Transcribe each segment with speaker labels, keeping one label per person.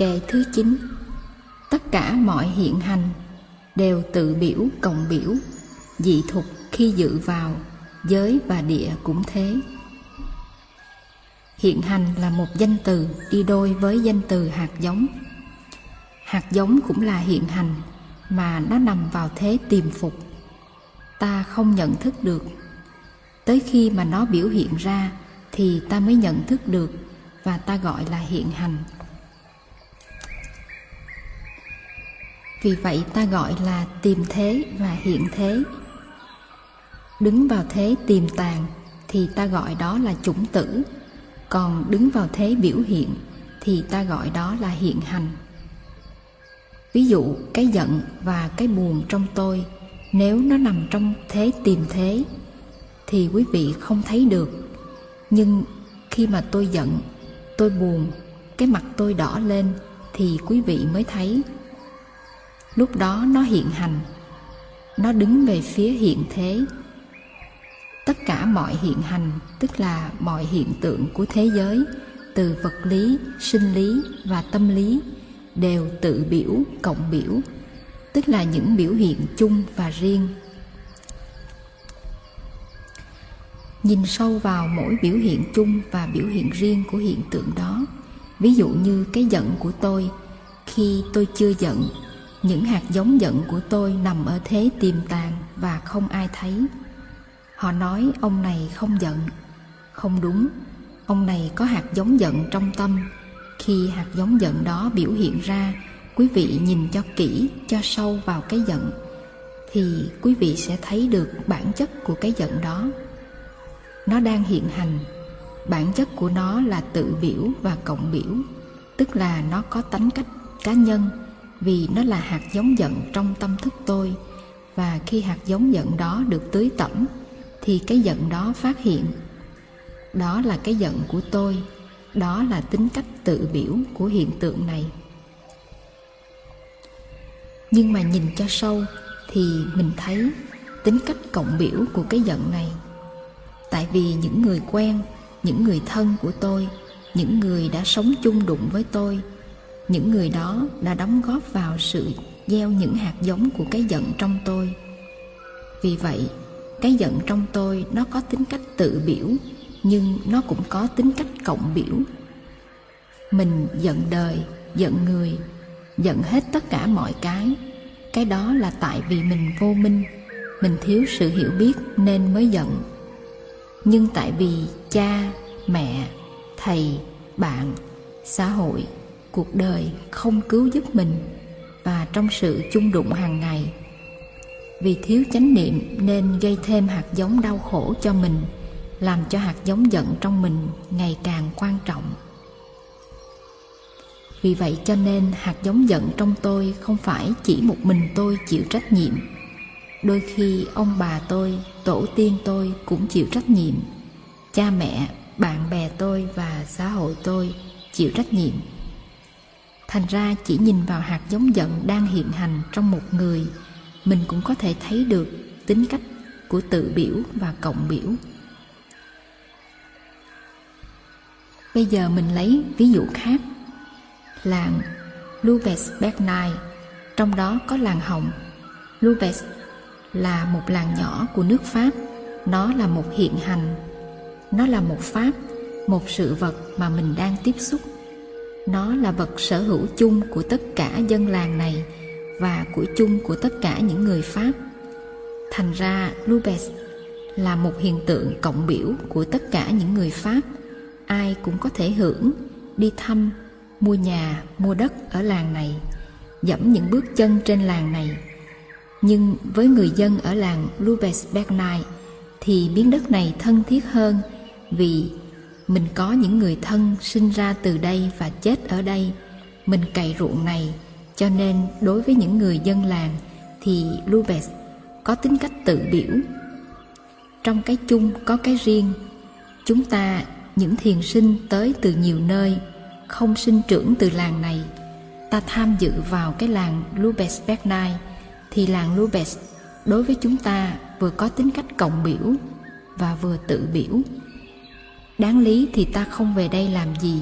Speaker 1: Kệ thứ 9 Tất cả mọi hiện hành đều tự biểu cộng biểu, dị thục khi dự vào, giới và địa cũng thế. Hiện hành là một danh từ đi đôi với danh từ hạt giống. Hạt giống cũng là hiện hành mà nó nằm vào thế tiềm phục. Ta không nhận thức được. Tới khi mà nó biểu hiện ra thì ta mới nhận thức được và ta gọi là hiện hành. Vì vậy ta gọi là tìm thế và hiện thế. Đứng vào thế tìm tàng thì ta gọi đó là chủng tử, còn đứng vào thế biểu hiện thì ta gọi đó là hiện hành. Ví dụ cái giận và cái buồn trong tôi nếu nó nằm trong thế tìm thế thì quý vị không thấy được. Nhưng khi mà tôi giận, tôi buồn, cái mặt tôi đỏ lên thì quý vị mới thấy lúc đó nó hiện hành. Nó đứng về phía hiện thế. Tất cả mọi hiện hành, tức là mọi hiện tượng của thế giới, từ vật lý, sinh lý và tâm lý, đều tự biểu, cộng biểu, tức là những biểu hiện chung và riêng. Nhìn sâu vào mỗi biểu hiện chung và biểu hiện riêng của hiện tượng đó, ví dụ như cái giận của tôi, khi tôi chưa giận những hạt giống giận của tôi nằm ở thế tiềm tàng và không ai thấy. Họ nói ông này không giận. Không đúng. Ông này có hạt giống giận trong tâm. Khi hạt giống giận đó biểu hiện ra, quý vị nhìn cho kỹ, cho sâu vào cái giận, thì quý vị sẽ thấy được bản chất của cái giận đó. Nó đang hiện hành. Bản chất của nó là tự biểu và cộng biểu, tức là nó có tánh cách cá nhân vì nó là hạt giống giận trong tâm thức tôi. Và khi hạt giống giận đó được tưới tẩm, thì cái giận đó phát hiện. Đó là cái giận của tôi. Đó là tính cách tự biểu của hiện tượng này. Nhưng mà nhìn cho sâu, thì mình thấy tính cách cộng biểu của cái giận này. Tại vì những người quen, những người thân của tôi, những người đã sống chung đụng với tôi những người đó đã đóng góp vào sự gieo những hạt giống của cái giận trong tôi. Vì vậy, cái giận trong tôi nó có tính cách tự biểu, nhưng nó cũng có tính cách cộng biểu. Mình giận đời, giận người, giận hết tất cả mọi cái. Cái đó là tại vì mình vô minh, mình thiếu sự hiểu biết nên mới giận. Nhưng tại vì cha, mẹ, thầy, bạn, xã hội cuộc đời không cứu giúp mình và trong sự chung đụng hàng ngày. Vì thiếu chánh niệm nên gây thêm hạt giống đau khổ cho mình, làm cho hạt giống giận trong mình ngày càng quan trọng. Vì vậy cho nên hạt giống giận trong tôi không phải chỉ một mình tôi chịu trách nhiệm. Đôi khi ông bà tôi, tổ tiên tôi cũng chịu trách nhiệm. Cha mẹ, bạn bè tôi và xã hội tôi chịu trách nhiệm thành ra chỉ nhìn vào hạt giống giận đang hiện hành trong một người, mình cũng có thể thấy được tính cách của tự biểu và cộng biểu. Bây giờ mình lấy ví dụ khác, làng Lubes Bernay trong đó có làng Hồng. Lubes là một làng nhỏ của nước Pháp, nó là một hiện hành, nó là một pháp, một sự vật mà mình đang tiếp xúc nó là vật sở hữu chung của tất cả dân làng này và của chung của tất cả những người pháp. Thành ra lubes là một hiện tượng cộng biểu của tất cả những người pháp. Ai cũng có thể hưởng, đi thăm, mua nhà, mua đất ở làng này, dẫm những bước chân trên làng này. Nhưng với người dân ở làng lubes bernay thì miếng đất này thân thiết hơn vì mình có những người thân sinh ra từ đây và chết ở đây. Mình cày ruộng này, cho nên đối với những người dân làng thì Lubes có tính cách tự biểu. Trong cái chung có cái riêng, chúng ta, những thiền sinh tới từ nhiều nơi, không sinh trưởng từ làng này. Ta tham dự vào cái làng Lubes Bernay thì làng Lubes đối với chúng ta vừa có tính cách cộng biểu và vừa tự biểu đáng lý thì ta không về đây làm gì,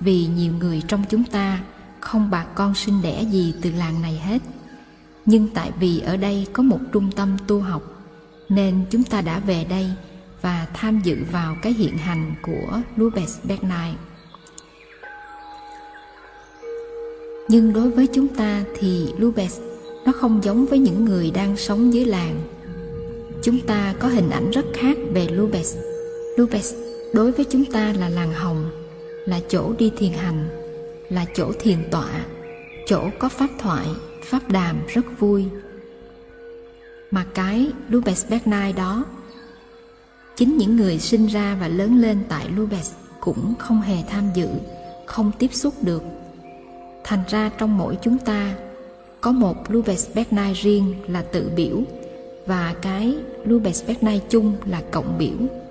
Speaker 1: vì nhiều người trong chúng ta không bà con sinh đẻ gì từ làng này hết nhưng tại vì ở đây có một trung tâm tu học, nên chúng ta đã về đây và tham dự vào cái hiện hành của Lubez Bernay. Nhưng đối với chúng ta thì Lubez nó không giống với những người đang sống dưới làng. Chúng ta có hình ảnh rất khác về Lubez. Lubez đối với chúng ta là làng hồng, là chỗ đi thiền hành, là chỗ thiền tọa, chỗ có pháp thoại, pháp đàm rất vui. Mà cái Lubez Bernay đó Chính những người sinh ra và lớn lên tại Lubes cũng không hề tham dự, không tiếp xúc được. Thành ra trong mỗi chúng ta có một Lubez Bernay riêng là tự biểu và cái Lubez Bernay chung là cộng biểu.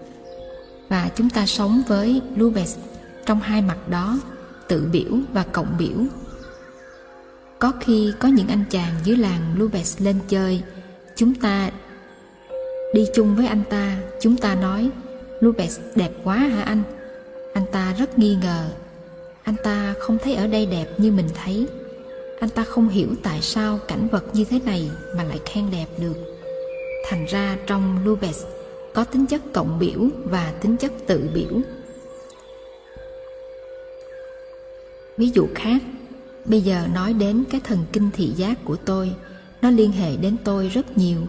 Speaker 1: Và chúng ta sống với Lubez trong hai mặt đó, tự biểu và cộng biểu. Có khi có những anh chàng dưới làng Lubez lên chơi, chúng ta Đi chung với anh ta, chúng ta nói Lubez đẹp quá hả anh? Anh ta rất nghi ngờ. Anh ta không thấy ở đây đẹp như mình thấy. Anh ta không hiểu tại sao cảnh vật như thế này mà lại khen đẹp được. Thành ra trong Lubez có tính chất cộng biểu và tính chất tự biểu. Ví dụ khác, bây giờ nói đến cái thần kinh thị giác của tôi, nó liên hệ đến tôi rất nhiều.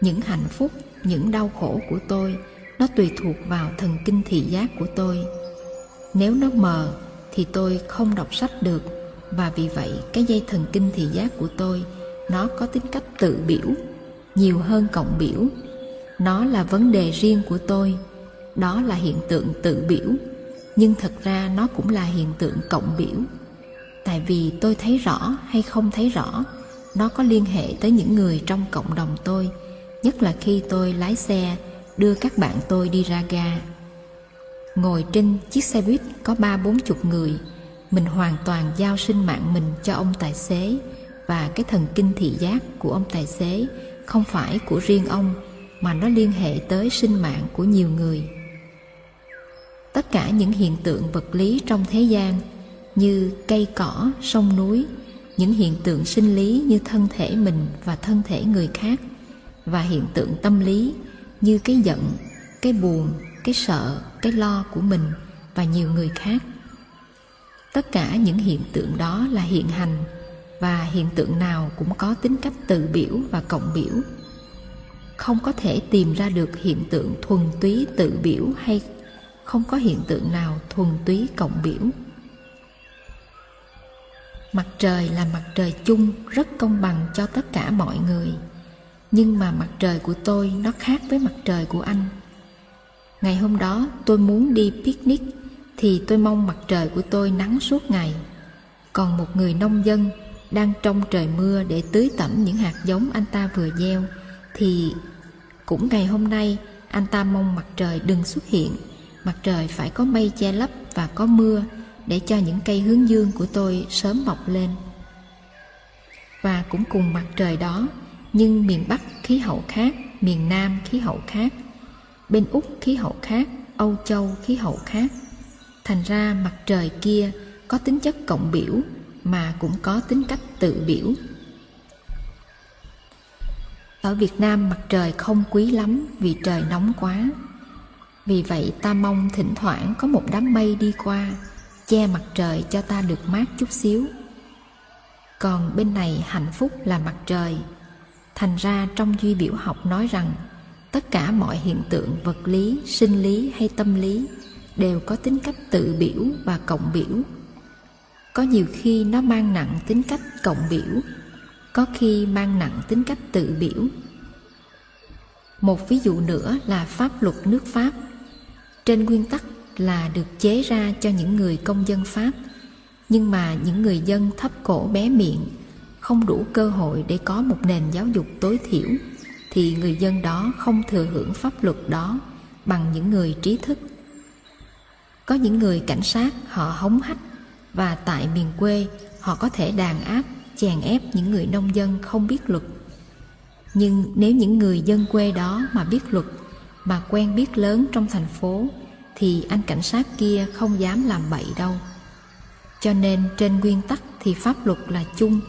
Speaker 1: Những hạnh phúc những đau khổ của tôi nó tùy thuộc vào thần kinh thị giác của tôi. Nếu nó mờ thì tôi không đọc sách được và vì vậy cái dây thần kinh thị giác của tôi nó có tính cách tự biểu nhiều hơn cộng biểu nó là vấn đề riêng của tôi. Đó là hiện tượng tự biểu. Nhưng thật ra nó cũng là hiện tượng cộng biểu. Tại vì tôi thấy rõ hay không thấy rõ nó có liên hệ tới những người trong cộng đồng tôi nhất là khi tôi lái xe đưa các bạn tôi đi ra ga. Ngồi trên chiếc xe buýt có ba bốn chục người, mình hoàn toàn giao sinh mạng mình cho ông tài xế và cái thần kinh thị giác của ông tài xế không phải của riêng ông mà nó liên hệ tới sinh mạng của nhiều người. Tất cả những hiện tượng vật lý trong thế gian như cây cỏ, sông núi, những hiện tượng sinh lý như thân thể mình và thân thể người khác – và hiện tượng tâm lý như cái giận cái buồn cái sợ cái lo của mình và nhiều người khác tất cả những hiện tượng đó là hiện hành và hiện tượng nào cũng có tính cách tự biểu và cộng biểu không có thể tìm ra được hiện tượng thuần túy tự biểu hay không có hiện tượng nào thuần túy cộng biểu. Mặt trời là mặt trời chung, rất công bằng cho tất cả mọi người. Nhưng mà mặt trời của tôi nó khác với mặt trời của anh. Ngày hôm đó tôi muốn đi picnic thì tôi mong mặt trời của tôi nắng suốt ngày. Còn một người nông dân đang trong trời mưa để tưới tẩm những hạt giống anh ta vừa gieo thì cũng ngày hôm nay anh ta mong mặt trời đừng xuất hiện mặt trời phải có mây che lấp và có mưa để cho những cây hướng dương của tôi sớm mọc lên và cũng cùng mặt trời đó nhưng miền Bắc khí hậu khác, miền Nam khí hậu khác, bên Úc khí hậu khác, Âu Châu khí hậu khác. Thành ra mặt trời kia có tính chất cộng biểu mà cũng có tính cách tự biểu. Ở Việt Nam mặt trời không quý lắm vì trời nóng quá. Vì vậy ta mong thỉnh thoảng có một đám mây đi qua, che mặt trời cho ta được mát chút xíu. Còn bên này hạnh phúc là mặt trời, thành ra trong duy biểu học nói rằng tất cả mọi hiện tượng vật lý sinh lý hay tâm lý đều có tính cách tự biểu và cộng biểu có nhiều khi nó mang nặng tính cách cộng biểu có khi mang nặng tính cách tự biểu. Một ví dụ nữa là pháp luật nước pháp. Trên nguyên tắc là được chế ra cho những người công dân pháp, nhưng mà những người dân thấp cổ bé miệng, không đủ cơ hội để có một nền giáo dục tối thiểu, thì người dân đó không thừa hưởng pháp luật đó bằng những người trí thức. Có những người cảnh sát họ hống hách và tại miền quê họ có thể đàn áp chèn ép những người nông dân không biết luật. Nhưng nếu những người dân quê đó mà biết luật, mà quen biết lớn trong thành phố, thì anh cảnh sát kia không dám làm bậy đâu. Cho nên trên nguyên tắc thì pháp luật là chung,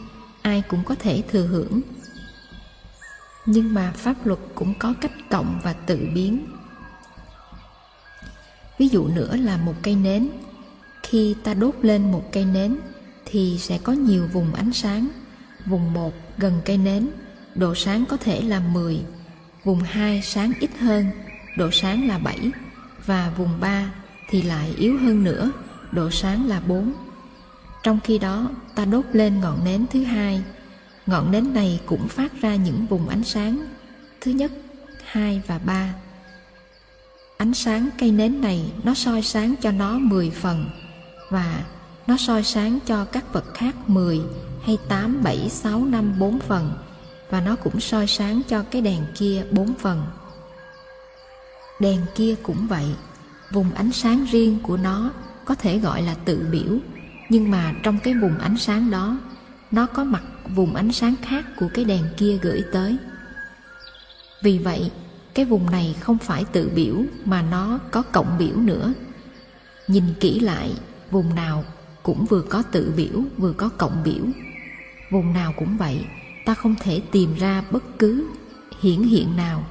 Speaker 1: ai cũng có thể thừa hưởng. Nhưng mà pháp luật cũng có cách cộng và tự biến. Ví dụ nữa là một cây nến. Khi ta đốt lên một cây nến thì sẽ có nhiều vùng ánh sáng. Vùng 1 gần cây nến, độ sáng có thể là 10 vùng 2 sáng ít hơn, độ sáng là 7 và vùng 3 thì lại yếu hơn nữa, độ sáng là 4 trong khi đó, ta đốt lên ngọn nến thứ hai. Ngọn nến này cũng phát ra những vùng ánh sáng. Thứ nhất, hai và ba. Ánh sáng cây nến này nó soi sáng cho nó 10 phần. Và nó soi sáng cho các vật khác 10 hay 8, 7, 6, 5, 4 phần và nó cũng soi sáng cho cái đèn kia 4 phần. Đèn kia cũng vậy, vùng ánh sáng riêng của nó có thể gọi là tự biểu, nhưng mà trong cái vùng ánh sáng đó, nó có mặt vùng ánh sáng khác của cái đèn kia gửi tới. Vì vậy, cái vùng này không phải tự biểu mà nó có cộng biểu nữa. Nhìn kỹ lại, vùng nào cũng vừa có tự biểu vừa có cộng biểu. Vùng nào cũng vậy, ta không thể tìm ra bất cứ hiển hiện nào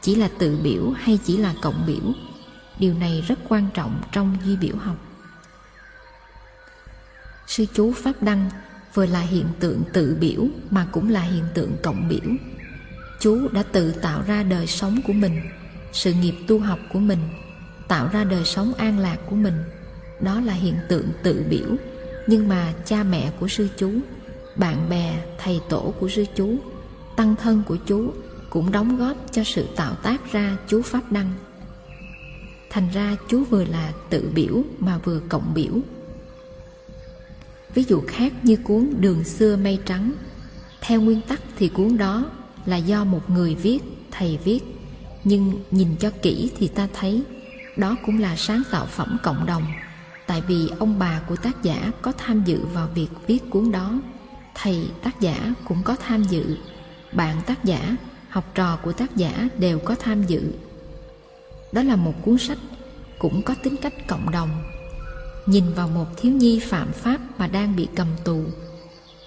Speaker 1: chỉ là tự biểu hay chỉ là cộng biểu. Điều này rất quan trọng trong duy biểu học. Sư chú Pháp Đăng vừa là hiện tượng tự biểu mà cũng là hiện tượng cộng biểu chú đã tự tạo ra đời sống của mình sự nghiệp tu học của mình tạo ra đời sống an lạc của mình đó là hiện tượng tự biểu. Nhưng mà cha mẹ của sư chú, bạn bè, thầy tổ của sư chú, tăng thân của chú cũng đóng góp cho sự tạo tác ra chú pháp đăng. Thành ra chú vừa là tự biểu mà vừa cộng biểu. Ví dụ khác như cuốn đường xưa mây trắng. Theo nguyên tắc thì cuốn đó là do một người viết, thầy viết. Nhưng nhìn cho kỹ thì ta thấy đó cũng là sáng tạo phẩm cộng đồng tại vì ông bà của tác giả có tham dự vào việc viết cuốn đó, thầy tác giả cũng có tham dự, bạn tác giả, học trò của tác giả đều có tham dự. Đó là một cuốn sách cũng có tính cách cộng đồng. Nhìn vào một thiếu nhi phạm pháp mà đang bị cầm tù,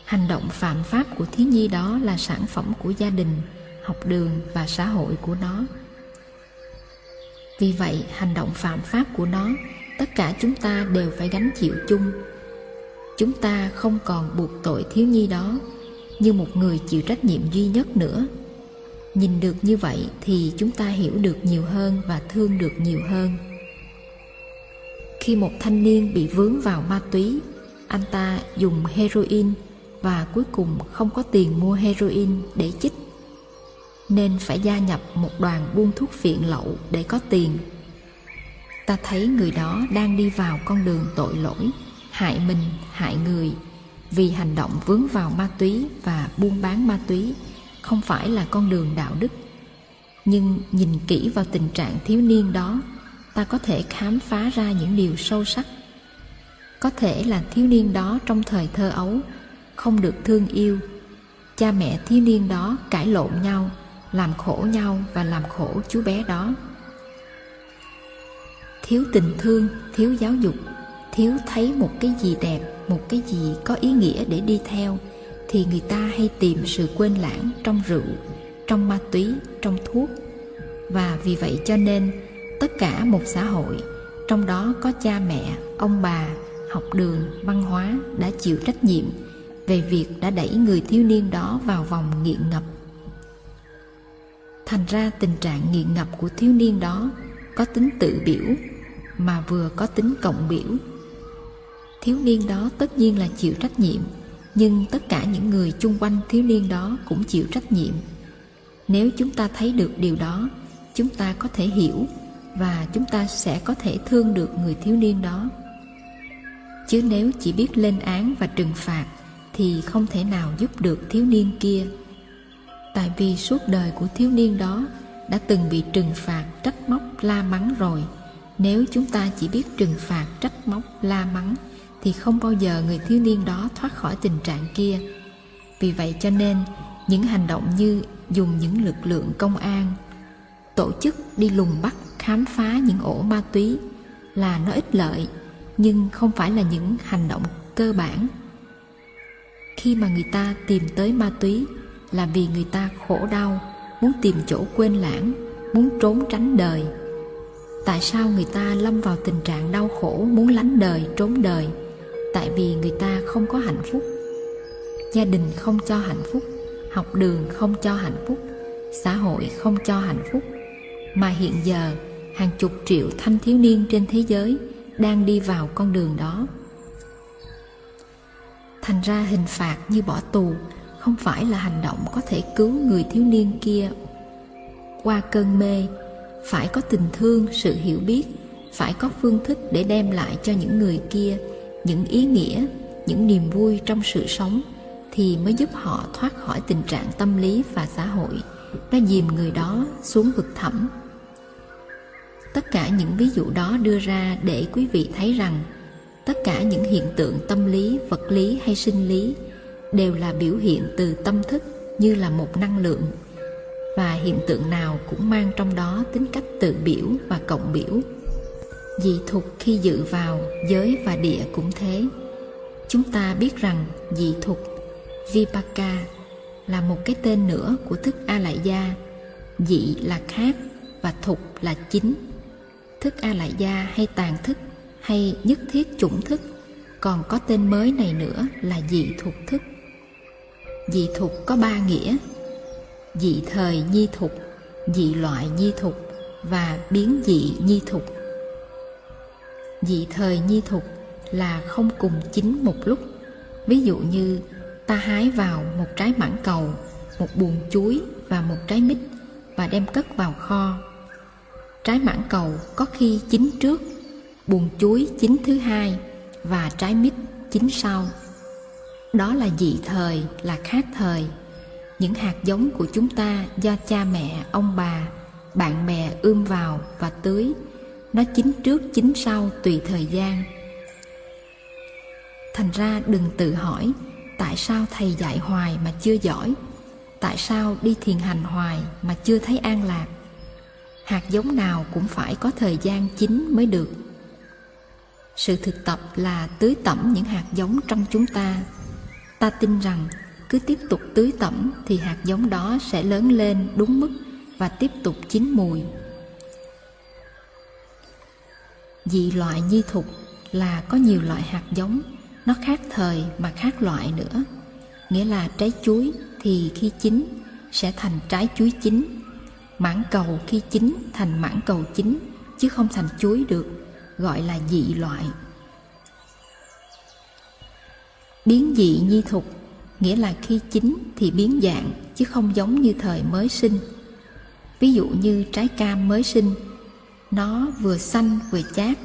Speaker 1: hành động phạm pháp của thiếu nhi đó là sản phẩm của gia đình, học đường và xã hội của nó. Vì vậy, hành động phạm pháp của nó tất cả chúng ta đều phải gánh chịu chung. Chúng ta không còn buộc tội thiếu nhi đó như một người chịu trách nhiệm duy nhất nữa. Nhìn được như vậy thì chúng ta hiểu được nhiều hơn và thương được nhiều hơn. Khi một thanh niên bị vướng vào ma túy, anh ta dùng heroin và cuối cùng không có tiền mua heroin để chích. Nên phải gia nhập một đoàn buôn thuốc phiện lậu để có tiền ta thấy người đó đang đi vào con đường tội lỗi, hại mình, hại người. Vì hành động vướng vào ma túy và buôn bán ma túy, không phải là con đường đạo đức. Nhưng nhìn kỹ vào tình trạng thiếu niên đó, ta có thể khám phá ra những điều sâu sắc. Có thể là thiếu niên đó trong thời thơ ấu, không được thương yêu. Cha mẹ thiếu niên đó cãi lộn nhau, làm khổ nhau và làm khổ chú bé đó thiếu tình thương, thiếu giáo dục, thiếu thấy một cái gì đẹp, một cái gì có ý nghĩa để đi theo, thì người ta hay tìm sự quên lãng trong rượu, trong ma túy, trong thuốc. Và vì vậy cho nên, tất cả một xã hội, trong đó có cha mẹ, ông bà, học đường, văn hóa đã chịu trách nhiệm về việc đã đẩy người thiếu niên đó vào vòng nghiện ngập. Thành ra tình trạng nghiện ngập của thiếu niên đó có tính tự biểu mà vừa có tính cộng biểu. Thiếu niên đó tất nhiên là chịu trách nhiệm, nhưng tất cả những người chung quanh thiếu niên đó cũng chịu trách nhiệm. Nếu chúng ta thấy được điều đó, chúng ta có thể hiểu và chúng ta sẽ có thể thương được người thiếu niên đó. Chứ nếu chỉ biết lên án và trừng phạt thì không thể nào giúp được thiếu niên kia. Tại vì suốt đời của thiếu niên đó đã từng bị trừng phạt, trách móc, la mắng rồi nếu chúng ta chỉ biết trừng phạt, trách móc, la mắng, thì không bao giờ người thiếu niên đó thoát khỏi tình trạng kia. Vì vậy cho nên, những hành động như dùng những lực lượng công an, tổ chức đi lùng bắt, khám phá những ổ ma túy là nó ích lợi, nhưng không phải là những hành động cơ bản. Khi mà người ta tìm tới ma túy là vì người ta khổ đau, muốn tìm chỗ quên lãng, muốn trốn tránh đời tại sao người ta lâm vào tình trạng đau khổ muốn lánh đời, trốn đời? Tại vì người ta không có hạnh phúc. Gia đình không cho hạnh phúc, học đường không cho hạnh phúc, xã hội không cho hạnh phúc. Mà hiện giờ, hàng chục triệu thanh thiếu niên trên thế giới đang đi vào con đường đó. Thành ra hình phạt như bỏ tù không phải là hành động có thể cứu người thiếu niên kia qua cơn mê phải có tình thương, sự hiểu biết. Phải có phương thức để đem lại cho những người kia những ý nghĩa, những niềm vui trong sự sống thì mới giúp họ thoát khỏi tình trạng tâm lý và xã hội. Đã dìm người đó xuống vực thẳm. Tất cả những ví dụ đó đưa ra để quý vị thấy rằng tất cả những hiện tượng tâm lý, vật lý hay sinh lý đều là biểu hiện từ tâm thức như là một năng lượng và hiện tượng nào cũng mang trong đó tính cách tự biểu và cộng biểu. Dị thục khi dự vào, giới và địa cũng thế. Chúng ta biết rằng dị thục vipaka, là một cái tên nữa của thức a lại gia dị là khác và thục là chính. Thức a lại gia hay tàn thức hay nhất thiết chủng thức, còn có tên mới này nữa là dị thục thức. Dị thục có ba nghĩa dị thời nhi thục, dị loại nhi thục và biến dị nhi thục. Dị thời nhi thục là không cùng chín một lúc. Ví dụ như, ta hái vào một trái mãng cầu, một buồng chuối và một trái mít và đem cất vào kho. Trái mãng cầu có khi chín trước, buồng chuối chín thứ hai và trái mít chín sau. Đó là dị thời, là khác thời những hạt giống của chúng ta do cha mẹ, ông bà, bạn bè ươm vào và tưới. Nó chín trước chín sau tùy thời gian. Thành ra đừng tự hỏi, tại sao thầy dạy hoài mà chưa giỏi? Tại sao đi thiền hành hoài mà chưa thấy an lạc? Hạt giống nào cũng phải có thời gian chín mới được. Sự thực tập là tưới tẩm những hạt giống trong chúng ta. Ta tin rằng cứ tiếp tục tưới tẩm thì hạt giống đó sẽ lớn lên đúng mức và tiếp tục chín mùi. Dị loại nhi thục là có nhiều loại hạt giống, nó khác thời mà khác loại nữa. Nghĩa là trái chuối thì khi chín sẽ thành trái chuối chín, mãng cầu khi chín thành mãng cầu chín, chứ không thành chuối được, gọi là dị loại. Biến dị nhi thục nghĩa là khi chín thì biến dạng, chứ không giống như thời mới sinh. Ví dụ như trái cam mới sinh, nó vừa xanh vừa chát,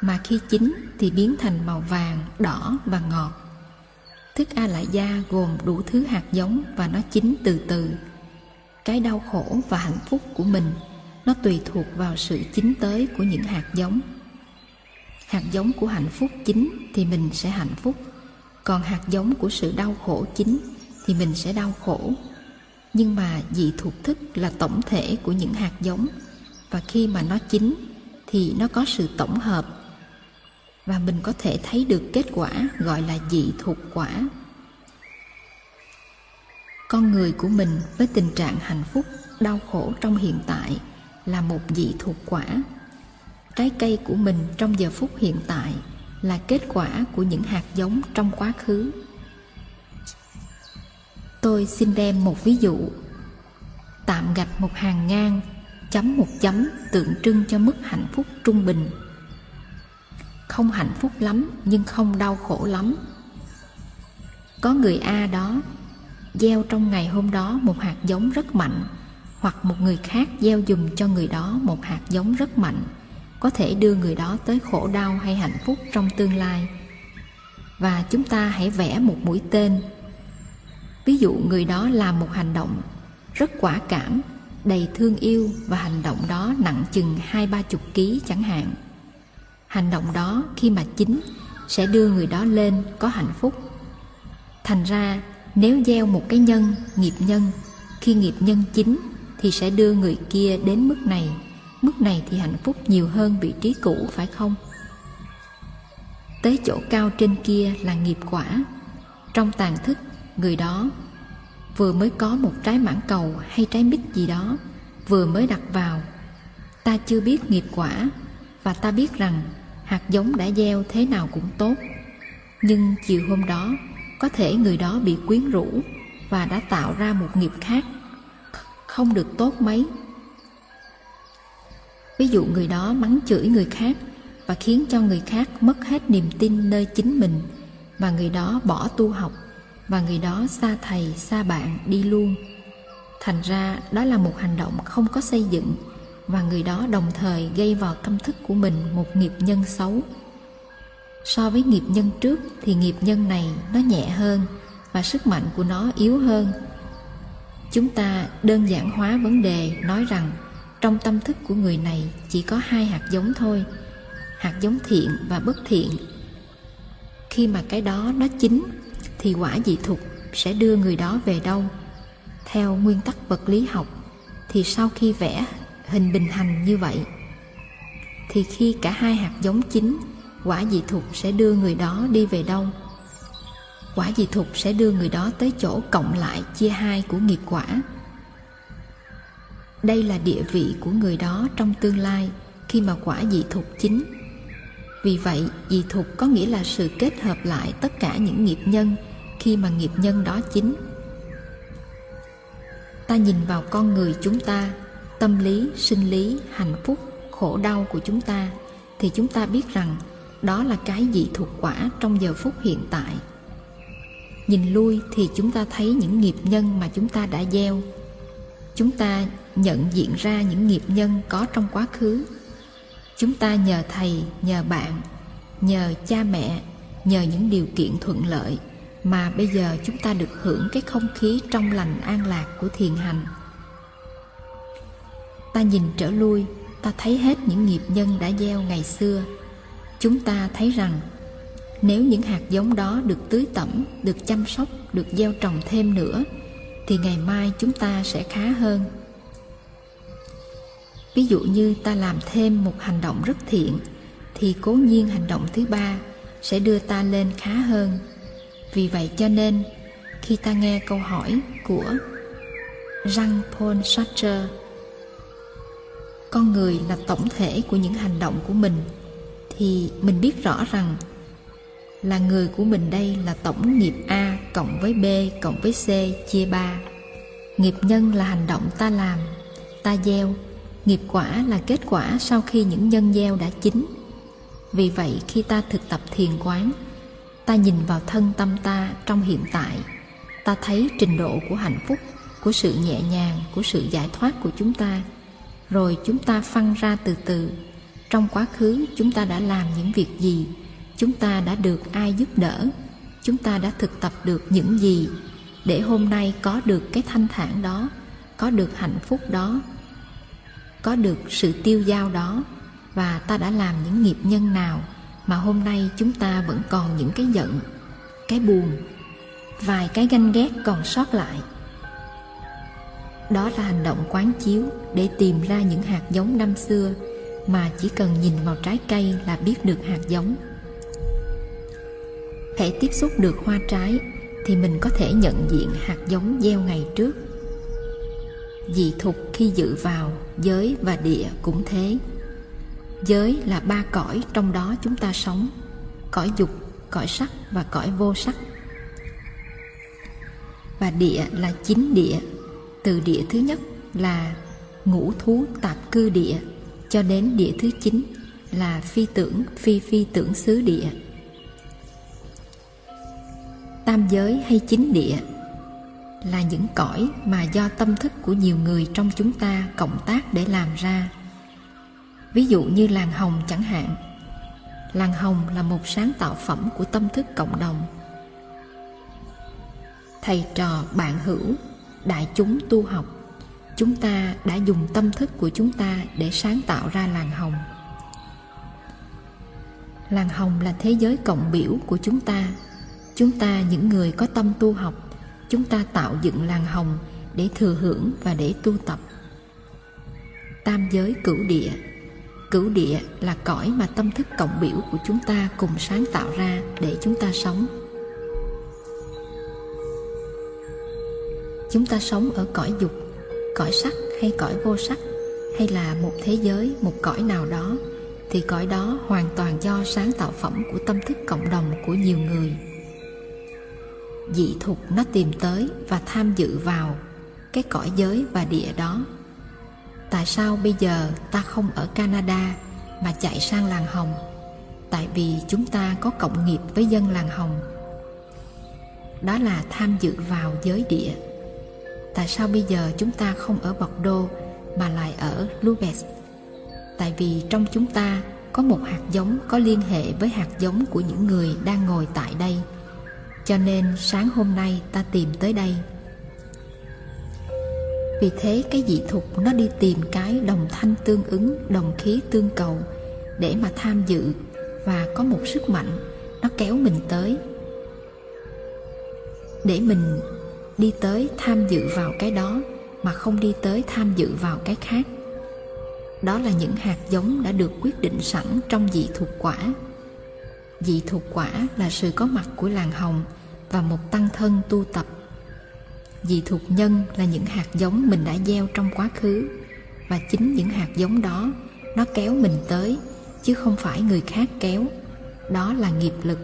Speaker 1: mà khi chín thì biến thành màu vàng, đỏ và ngọt. Thức a lại gia gồm đủ thứ hạt giống và nó chín từ từ. Cái đau khổ và hạnh phúc của mình, nó tùy thuộc vào sự chín tới của những hạt giống. Hạt giống của hạnh phúc chín thì mình sẽ hạnh phúc còn hạt giống của sự đau khổ chính thì mình sẽ đau khổ. Nhưng mà dị thuộc thức là tổng thể của những hạt giống, và khi mà nó chín thì nó có sự tổng hợp. Và mình có thể thấy được kết quả gọi là dị thuộc quả. Con người của mình với tình trạng hạnh phúc, đau khổ trong hiện tại là một dị thuộc quả. Trái cây của mình trong giờ phút hiện tại là kết quả của những hạt giống trong quá khứ. Tôi xin đem một ví dụ. Tạm gạch một hàng ngang, chấm một chấm tượng trưng cho mức hạnh phúc trung bình. Không hạnh phúc lắm, nhưng không đau khổ lắm. Có người a đó, gieo trong ngày hôm đó một hạt giống rất mạnh, hoặc một người khác gieo dùm cho người đó một hạt giống rất mạnh có thể đưa người đó tới khổ đau hay hạnh phúc trong tương lai. Và chúng ta hãy vẽ một mũi tên. Ví dụ người đó làm một hành động rất quả cảm, đầy thương yêu và hành động đó nặng chừng hai ba chục ký chẳng hạn. Hành động đó khi mà chín sẽ đưa người đó lên có hạnh phúc. Thành ra, nếu gieo một cái nhân, nghiệp nhân, khi nghiệp nhân chín thì sẽ đưa người kia đến mức này mức này thì hạnh phúc nhiều hơn vị trí cũ, phải không? Tới chỗ cao trên kia là nghiệp quả. Trong tàn thức, người đó vừa mới có một trái mãn cầu hay trái mít gì đó, vừa mới đặt vào. Ta chưa biết nghiệp quả và ta biết rằng hạt giống đã gieo thế nào cũng tốt. Nhưng chiều hôm đó, có thể người đó bị quyến rũ và đã tạo ra một nghiệp khác. Không được tốt mấy ví dụ người đó mắng chửi người khác và khiến cho người khác mất hết niềm tin nơi chính mình, và người đó bỏ tu học, và người đó xa thầy xa bạn đi luôn. Thành ra đó là một hành động không có xây dựng, và người đó đồng thời gây vào tâm thức của mình một nghiệp nhân xấu. So với nghiệp nhân trước thì nghiệp nhân này nó nhẹ hơn và sức mạnh của nó yếu hơn. Chúng ta đơn giản hóa vấn đề, nói rằng trong tâm thức của người này chỉ có hai hạt giống thôi, hạt giống thiện và bất thiện. Khi mà cái đó nó chín, thì quả dị thục sẽ đưa người đó về đâu? Theo nguyên tắc vật lý học, thì sau khi vẽ hình bình hành như vậy, thì khi cả hai hạt giống chín, quả dị thục sẽ đưa người đó đi về đâu? Quả dị thục sẽ đưa người đó tới chỗ cộng lại chia hai của nghiệp quả đây là địa vị của người đó trong tương lai khi mà quả dị thục chính. Vì vậy, dị thục có nghĩa là sự kết hợp lại tất cả những nghiệp nhân khi mà nghiệp nhân đó chính. Ta nhìn vào con người chúng ta, tâm lý, sinh lý, hạnh phúc, khổ đau của chúng ta, thì chúng ta biết rằng đó là cái dị thuộc quả trong giờ phút hiện tại. Nhìn lui thì chúng ta thấy những nghiệp nhân mà chúng ta đã gieo. Chúng ta nhận diện ra những nghiệp nhân có trong quá khứ. Chúng ta nhờ thầy, nhờ bạn, nhờ cha mẹ, nhờ những điều kiện thuận lợi mà bây giờ chúng ta được hưởng cái không khí trong lành an lạc của thiền hành. Ta nhìn trở lui, ta thấy hết những nghiệp nhân đã gieo ngày xưa. Chúng ta thấy rằng nếu những hạt giống đó được tưới tẩm, được chăm sóc, được gieo trồng thêm nữa, thì ngày mai chúng ta sẽ khá hơn ví dụ như ta làm thêm một hành động rất thiện thì cố nhiên hành động thứ ba sẽ đưa ta lên khá hơn vì vậy cho nên khi ta nghe câu hỏi của Jean Paul Sartre con người là tổng thể của những hành động của mình thì mình biết rõ rằng là người của mình đây là tổng nghiệp A cộng với B cộng với C chia 3. Nghiệp nhân là hành động ta làm, ta gieo. Nghiệp quả là kết quả sau khi những nhân gieo đã chín. Vì vậy khi ta thực tập thiền quán, ta nhìn vào thân tâm ta trong hiện tại, ta thấy trình độ của hạnh phúc, của sự nhẹ nhàng, của sự giải thoát của chúng ta. Rồi chúng ta phân ra từ từ, trong quá khứ chúng ta đã làm những việc gì chúng ta đã được ai giúp đỡ chúng ta đã thực tập được những gì để hôm nay có được cái thanh thản đó có được hạnh phúc đó có được sự tiêu dao đó và ta đã làm những nghiệp nhân nào mà hôm nay chúng ta vẫn còn những cái giận, cái buồn, vài cái ganh ghét còn sót lại. Đó là hành động quán chiếu để tìm ra những hạt giống năm xưa mà chỉ cần nhìn vào trái cây là biết được hạt giống. Hãy tiếp xúc được hoa trái thì mình có thể nhận diện hạt giống gieo ngày trước dị thục khi dự vào, giới và địa cũng thế. Giới là ba cõi, trong đó chúng ta sống. Cõi dục, cõi sắc và cõi vô sắc. Và địa là chính địa. Từ địa thứ nhất là ngũ thú tạp cư địa, cho đến địa thứ chín là phi tưởng, phi phi tưởng xứ địa. Tam giới hay chính địa? Là những cõi mà do tâm thức của nhiều người trong chúng ta cộng tác để làm ra. Ví dụ như làng hồng chẳng hạn. Làng hồng là một sáng tạo phẩm của tâm thức cộng đồng. Thầy trò bạn hữu, đại chúng tu học, chúng ta đã dùng tâm thức của chúng ta để sáng tạo ra làng hồng. Làng hồng là thế giới cộng biểu của chúng ta. Chúng ta những người có tâm tu học chúng ta tạo dựng làng hồng để thừa hưởng và để tu tập. Tam giới cửu địa. Cửu địa là cõi mà tâm thức cộng biểu của chúng ta cùng sáng tạo ra để chúng ta sống. Chúng ta sống ở cõi dục, cõi sắc hay cõi vô sắc, hay là một thế giới, một cõi nào đó, thì cõi đó hoàn toàn do sáng tạo phẩm của tâm thức cộng đồng của nhiều người dị thục nó tìm tới và tham dự vào cái cõi giới và địa đó. Tại sao bây giờ ta không ở canada mà chạy sang làng hồng? Tại vì chúng ta có cộng nghiệp với dân làng hồng. Đó là tham dự vào giới địa. Tại sao bây giờ chúng ta không ở Bordeaux mà lại ở Lubez tại vì trong chúng ta có một hạt giống có liên hệ với hạt giống của những người đang ngồi tại đây cho nên sáng hôm nay ta tìm tới đây. Vì thế cái dị thục nó đi tìm cái đồng thanh tương ứng, đồng khí tương cầu để mà tham dự và có một sức mạnh nó kéo mình tới. Để mình đi tới tham dự vào cái đó mà không đi tới tham dự vào cái khác. Đó là những hạt giống đã được quyết định sẵn trong dị thuộc quả dị thuộc quả là sự có mặt của làng hồng và một tăng thân tu tập. Dị thuộc nhân là những hạt giống mình đã gieo trong quá khứ và chính những hạt giống đó nó kéo mình tới, chứ không phải người khác kéo. Đó là nghiệp lực.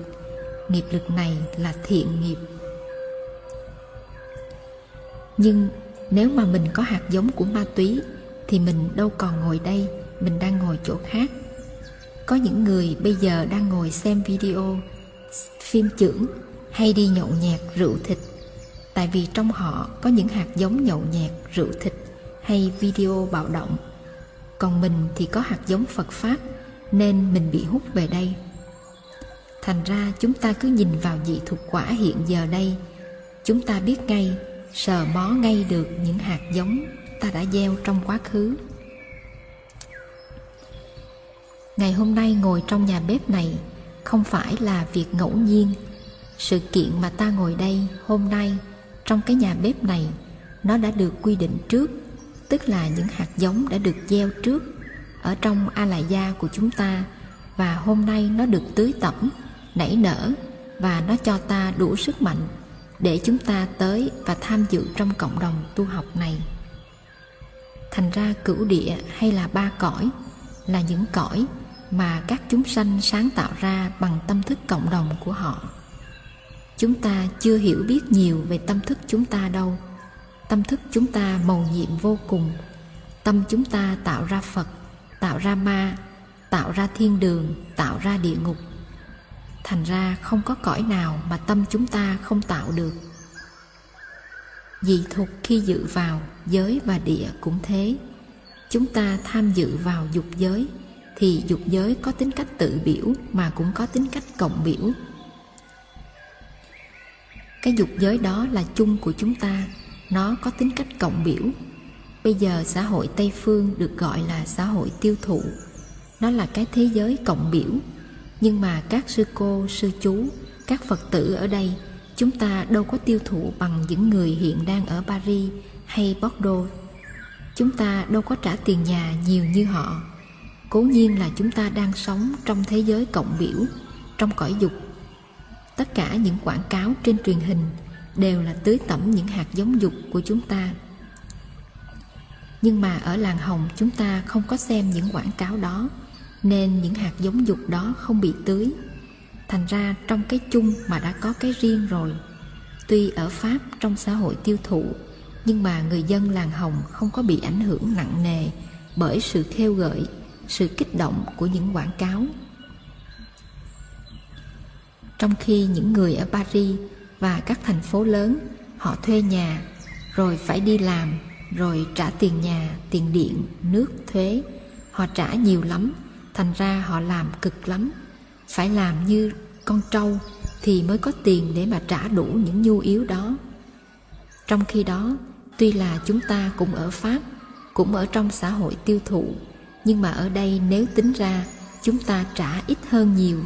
Speaker 1: Nghiệp lực này là thiện nghiệp. Nhưng nếu mà mình có hạt giống của ma túy thì mình đâu còn ngồi đây, mình đang ngồi chỗ khác có những người bây giờ đang ngồi xem video, phim chưởng hay đi nhậu nhẹt rượu thịt. Tại vì trong họ có những hạt giống nhậu nhẹt, rượu thịt hay video bạo động. Còn mình thì có hạt giống phật pháp, nên mình bị hút về đây. Thành ra chúng ta cứ nhìn vào dị thuộc quả hiện giờ đây. Chúng ta biết ngay, sờ mó ngay được những hạt giống ta đã gieo trong quá khứ. Ngày hôm nay ngồi trong nhà bếp này không phải là việc ngẫu nhiên. Sự kiện mà ta ngồi đây hôm nay trong cái nhà bếp này, nó đã được quy định trước, tức là những hạt giống đã được gieo trước ở trong a la gia của chúng ta và hôm nay nó được tưới tẩm, nảy nở và nó cho ta đủ sức mạnh để chúng ta tới và tham dự trong cộng đồng tu học này. Thành ra cửu địa hay là ba cõi là những cõi mà các chúng sanh sáng tạo ra bằng tâm thức cộng đồng của họ. Chúng ta chưa hiểu biết nhiều về tâm thức chúng ta đâu. Tâm thức chúng ta màu nhiệm vô cùng. Tâm chúng ta tạo ra phật, tạo ra ma, tạo ra thiên đường, tạo ra địa ngục. Thành ra không có cõi nào mà tâm chúng ta không tạo được. Dị thục khi dự vào giới và địa cũng thế. Chúng ta tham dự vào dục giới thì dục giới có tính cách tự biểu mà cũng có tính cách cộng biểu. Cái dục giới đó là chung của chúng ta, nó có tính cách cộng biểu. Bây giờ xã hội tây phương được gọi là xã hội tiêu thụ. Nó là cái thế giới cộng biểu. Nhưng mà các sư cô, sư chú, các phật tử ở đây, chúng ta đâu có tiêu thụ bằng những người hiện đang ở paris hay bordeaux. Chúng ta đâu có trả tiền nhà nhiều như họ cố nhiên là chúng ta đang sống trong thế giới cộng biểu, trong cõi dục. Tất cả những quảng cáo trên truyền hình đều là tưới tẩm những hạt giống dục của chúng ta. Nhưng mà ở làng hồng chúng ta không có xem những quảng cáo đó, nên những hạt giống dục đó không bị tưới. Thành ra trong cái chung mà đã có cái riêng rồi. Tuy ở pháp trong xã hội tiêu thụ, nhưng mà người dân làng hồng không có bị ảnh hưởng nặng nề bởi sự khêu gợi sự kích động của những quảng cáo. Trong khi những người ở paris và các thành phố lớn, họ thuê nhà, rồi phải đi làm, rồi trả tiền nhà, tiền điện, nước, thuế, họ trả nhiều lắm, thành ra họ làm cực lắm. Phải làm như con trâu thì mới có tiền để mà trả đủ những nhu yếu đó. Trong khi đó, tuy là chúng ta cũng ở pháp, cũng ở trong xã hội tiêu thụ nhưng mà ở đây nếu tính ra, chúng ta trả ít hơn nhiều.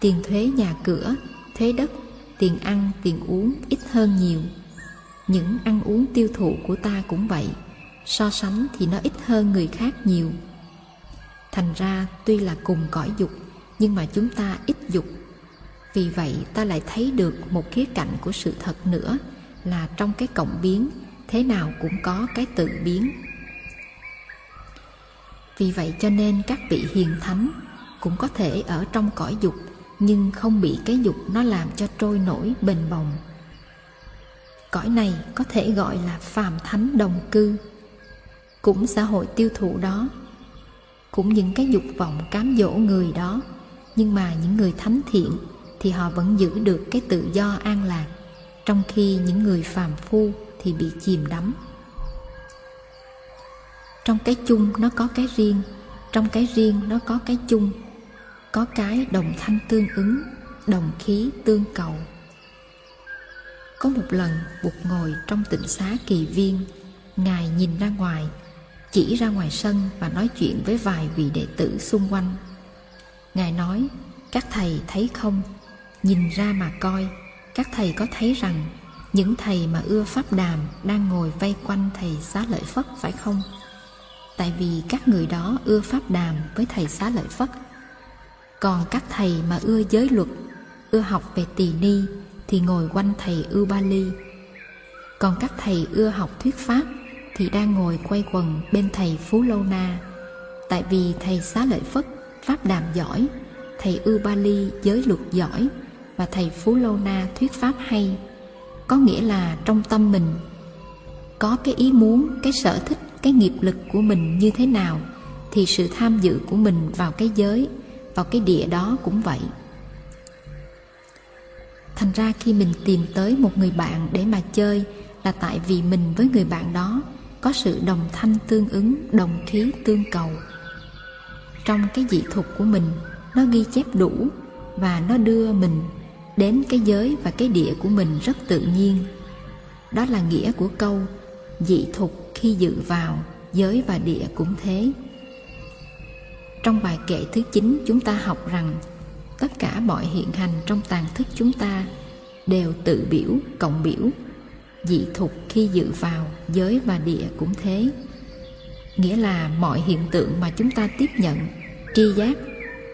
Speaker 1: Tiền thuế nhà cửa, thuế đất, tiền ăn, tiền uống ít hơn nhiều. Những ăn uống tiêu thụ của ta cũng vậy, so sánh thì nó ít hơn người khác nhiều. Thành ra tuy là cùng cõi dục, nhưng mà chúng ta ít dục. Vì vậy ta lại thấy được một khía cạnh của sự thật nữa, là trong cái cộng biến, thế nào cũng có cái tự biến vì vậy cho nên các vị hiền thánh cũng có thể ở trong cõi dục, nhưng không bị cái dục nó làm cho trôi nổi, bền bồng. Cõi này có thể gọi là phàm thánh đồng cư. Cũng xã hội tiêu thụ đó, cũng những cái dục vọng cám dỗ người đó. Nhưng mà những người thánh thiện thì họ vẫn giữ được cái tự do an lạc, trong khi những người phàm phu thì bị chìm đắm trong cái chung nó có cái riêng, trong cái riêng nó có cái chung. Có cái đồng thanh tương ứng, đồng khí tương cầu. Có một lần bụt ngồi trong tịnh xá kỳ viên, ngài nhìn ra ngoài, chỉ ra ngoài sân và nói chuyện với vài vị đệ tử xung quanh. Ngài nói, các thầy thấy không? Nhìn ra mà coi, các thầy có thấy rằng những thầy mà ưa pháp đàm đang ngồi vây quanh thầy xá lợi phất phải không? Tại vì các người đó ưa pháp đàm với thầy xá lợi phất. Còn các thầy mà ưa giới luật, ưa học về tỳ ni thì ngồi quanh thầy ưu ba ly. Còn các thầy ưa học thuyết pháp thì đang ngồi quay quần bên thầy phú lâu na. Tại vì thầy xá lợi phất pháp đàm giỏi, thầy ưu ba ly giới luật giỏi và thầy phú lâu na thuyết pháp hay. Có nghĩa là trong tâm mình có cái ý muốn, cái sở thích cái nghiệp lực của mình như thế nào, thì sự tham dự của mình vào cái giới, vào cái địa đó cũng vậy. Thành ra khi mình tìm tới một người bạn để mà chơi là tại vì mình với người bạn đó có sự đồng thanh tương ứng, đồng khí tương cầu. Trong cái dị thục của mình, nó ghi chép đủ và nó đưa mình đến cái giới và cái địa của mình rất tự nhiên. Đó là nghĩa của câu dị thục khi dự vào, giới và địa cũng thế. Trong bài kệ thứ 9 chúng ta học rằng tất cả mọi hiện hành trong tàn thức chúng ta đều tự biểu, cộng biểu. Dị thục khi dự vào, giới và địa cũng thế. Nghĩa là mọi hiện tượng mà chúng ta tiếp nhận, tri giác,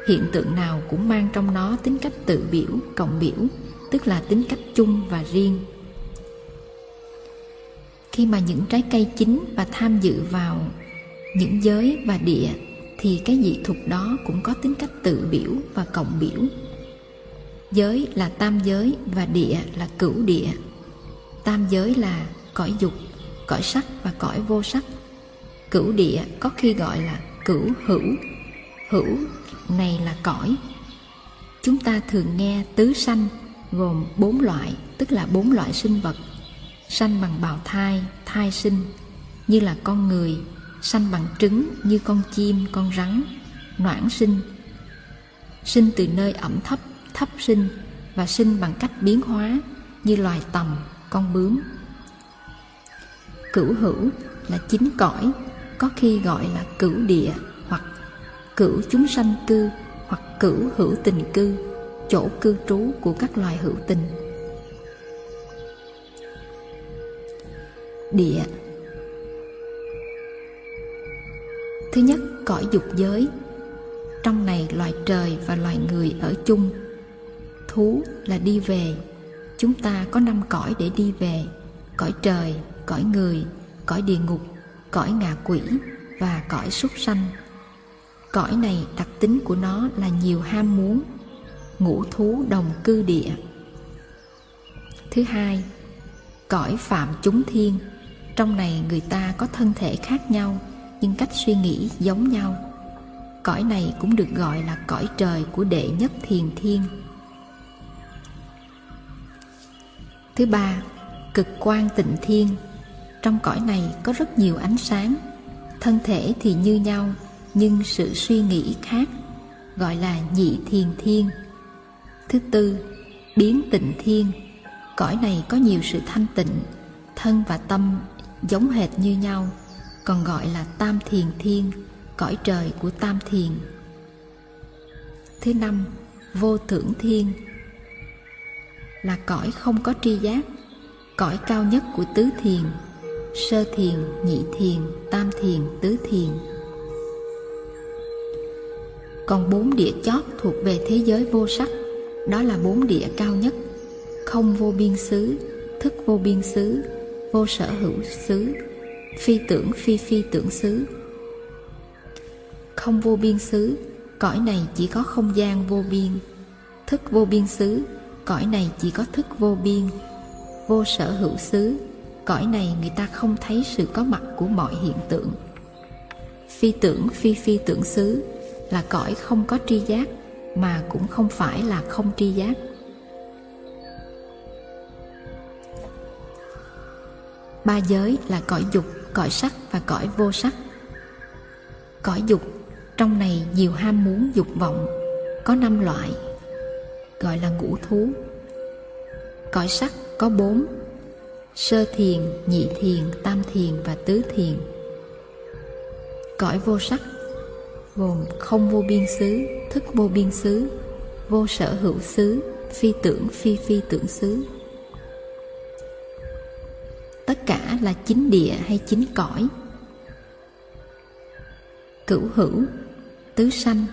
Speaker 1: hiện tượng nào cũng mang trong nó tính cách tự biểu, cộng biểu, tức là tính cách chung và riêng khi mà những trái cây chín và tham dự vào những giới và địa, thì cái dị thục đó cũng có tính cách tự biểu và cộng biểu. Giới là tam giới và địa là cửu địa. Tam giới là cõi dục, cõi sắc và cõi vô sắc. Cửu địa có khi gọi là cửu hữu. Hữu này là cõi. Chúng ta thường nghe tứ sanh gồm bốn loại, tức là bốn loại sinh vật sanh bằng bào thai thai sinh, như là con người, sanh bằng trứng như con chim, con rắn, noãn sinh. Sinh từ nơi ẩm thấp thấp sinh và sinh bằng cách biến hóa như loài tầm, con bướm. Cửu hữu là chính cõi, có khi gọi là cửu địa hoặc cửu chúng sanh cư hoặc cửu hữu tình cư, chỗ cư trú của các loài hữu tình. Địa. Thứ nhất, cõi dục giới. Trong này, loài trời và loài người ở chung. Thú là đi về. Chúng ta có năm cõi để đi về. Cõi trời, cõi người, cõi địa ngục, cõi ngạ quỷ và cõi súc sanh. Cõi này đặc tính của nó là nhiều ham muốn, ngũ thú đồng cư địa. Thứ hai, cõi phạm chúng thiên trong này người ta có thân thể khác nhau, nhưng cách suy nghĩ giống nhau. Cõi này cũng được gọi là cõi trời của đệ nhất thiền thiên. Thứ ba, cực quan tịnh thiên. Trong cõi này có rất nhiều ánh sáng. Thân thể thì như nhau, nhưng sự suy nghĩ khác, gọi là nhị thiền thiên. Thứ tư, biến tịnh thiên. Cõi này có nhiều sự thanh tịnh, thân và tâm giống hệt như nhau, còn gọi là tam thiền thiên, cõi trời của tam thiền. Thứ năm, vô tưởng thiên. Là cõi không có tri giác, cõi cao nhất của tứ thiền, sơ thiền, nhị thiền, tam thiền, tứ thiền. Còn bốn địa chót thuộc về thế giới vô sắc, đó là bốn địa cao nhất, không vô biên xứ, thức vô biên xứ vô sở hữu xứ, phi tưởng phi phi tưởng xứ. Không vô biên xứ, cõi này chỉ có không gian vô biên. Thức vô biên xứ, cõi này chỉ có thức vô biên. Vô sở hữu xứ, cõi này người ta không thấy sự có mặt của mọi hiện tượng. Phi tưởng phi phi tưởng xứ là cõi không có tri giác, mà cũng không phải là không tri giác. Ba giới là cõi dục, cõi sắc và cõi vô sắc. Cõi dục, trong này nhiều ham muốn, dục vọng, có năm loại, gọi là ngũ thú. Cõi sắc có bốn, sơ thiền, nhị thiền, tam thiền và tứ thiền. Cõi vô sắc gồm không vô biên xứ, thức vô biên xứ, vô sở hữu xứ, phi tưởng, phi phi tưởng xứ tất cả là chính địa hay chính cõi. Cửu hữu, tứ sanh,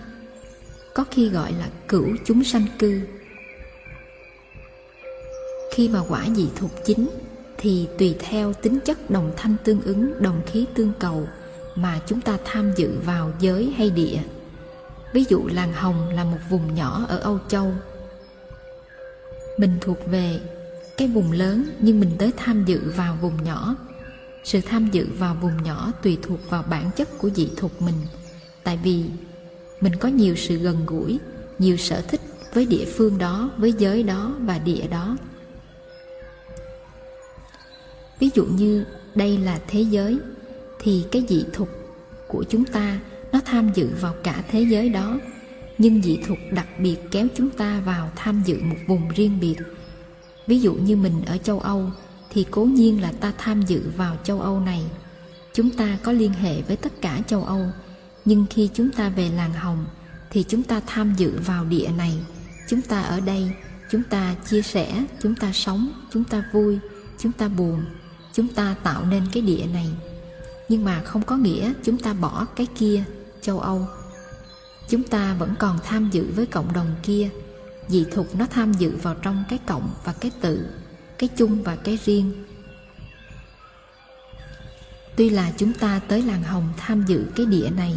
Speaker 1: có khi gọi là cửu chúng sanh cư. Khi mà quả dị thuộc chính, thì tùy theo tính chất đồng thanh tương ứng, đồng khí tương cầu mà chúng ta tham dự vào giới hay địa. Ví dụ làng hồng là một vùng nhỏ ở âu châu. Mình thuộc về cái vùng lớn nhưng mình tới tham dự vào vùng nhỏ. Sự tham dự vào vùng nhỏ tùy thuộc vào bản chất của dị thuộc mình. Tại vì mình có nhiều sự gần gũi, nhiều sở thích với địa phương đó, với giới đó và địa đó. Ví dụ như đây là thế giới, thì cái dị thục của chúng ta nó tham dự vào cả thế giới đó. Nhưng dị thục đặc biệt kéo chúng ta vào tham dự một vùng riêng biệt ví dụ như mình ở châu âu, thì cố nhiên là ta tham dự vào châu âu này. Chúng ta có liên hệ với tất cả châu âu, nhưng khi chúng ta về làng hồng, thì chúng ta tham dự vào địa này. Chúng ta ở đây, chúng ta chia sẻ, chúng ta sống, chúng ta vui, chúng ta buồn, chúng ta tạo nên cái địa này. Nhưng mà không có nghĩa chúng ta bỏ cái kia, châu âu. Chúng ta vẫn còn tham dự với cộng đồng kia dị thục nó tham dự vào trong cái cộng và cái tự, cái chung và cái riêng. Tuy là chúng ta tới làng hồng tham dự cái địa này,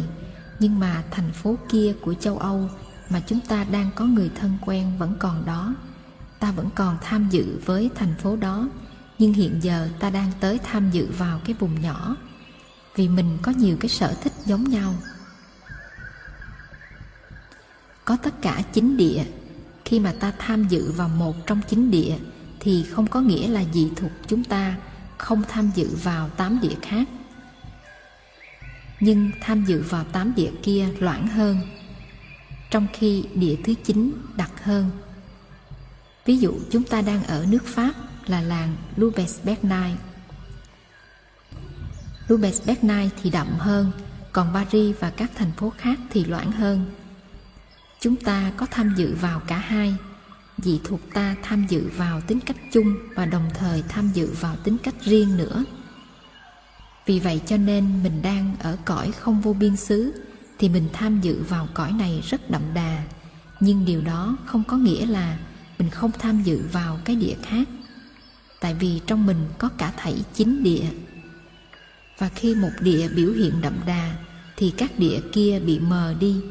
Speaker 1: nhưng mà thành phố kia của châu âu mà chúng ta đang có người thân quen vẫn còn đó. Ta vẫn còn tham dự với thành phố đó, nhưng hiện giờ ta đang tới tham dự vào cái vùng nhỏ, vì mình có nhiều cái sở thích giống nhau. Có tất cả chín địa khi mà ta tham dự vào một trong chính địa thì không có nghĩa là dị thuộc chúng ta không tham dự vào tám địa khác nhưng tham dự vào tám địa kia loãng hơn trong khi địa thứ chín đặc hơn ví dụ chúng ta đang ở nước pháp là làng Lubezbergnay. Lubezbergnay thì đậm hơn, còn Paris và các thành phố khác thì loãng hơn. Chúng ta có tham dự vào cả hai, dị thuộc ta tham dự vào tính cách chung và đồng thời tham dự vào tính cách riêng nữa. Vì vậy cho nên mình đang ở cõi không vô biên xứ thì mình tham dự vào cõi này rất đậm đà, nhưng điều đó không có nghĩa là mình không tham dự vào cái địa khác. Tại vì trong mình có cả thảy chín địa. Và khi một địa biểu hiện đậm đà thì các địa kia bị mờ đi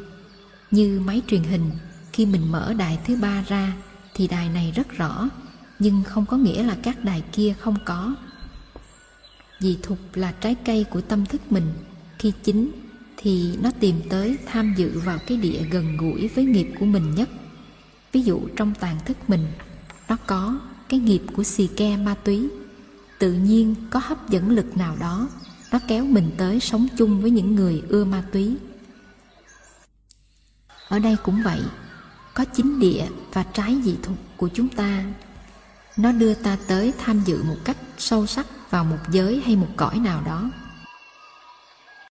Speaker 1: như máy truyền hình, khi mình mở đài thứ ba ra, thì đài này rất rõ, nhưng không có nghĩa là các đài kia không có. Vì thục là trái cây của tâm thức mình, khi chín, thì nó tìm tới tham dự vào cái địa gần gũi với nghiệp của mình nhất. Ví dụ trong tàn thức mình, nó có cái nghiệp của xì ke ma túy. Tự nhiên có hấp dẫn lực nào đó, nó kéo mình tới sống chung với những người ưa ma túy ở đây cũng vậy, có chính địa và trái dị thục của chúng ta. Nó đưa ta tới tham dự một cách sâu sắc vào một giới hay một cõi nào đó.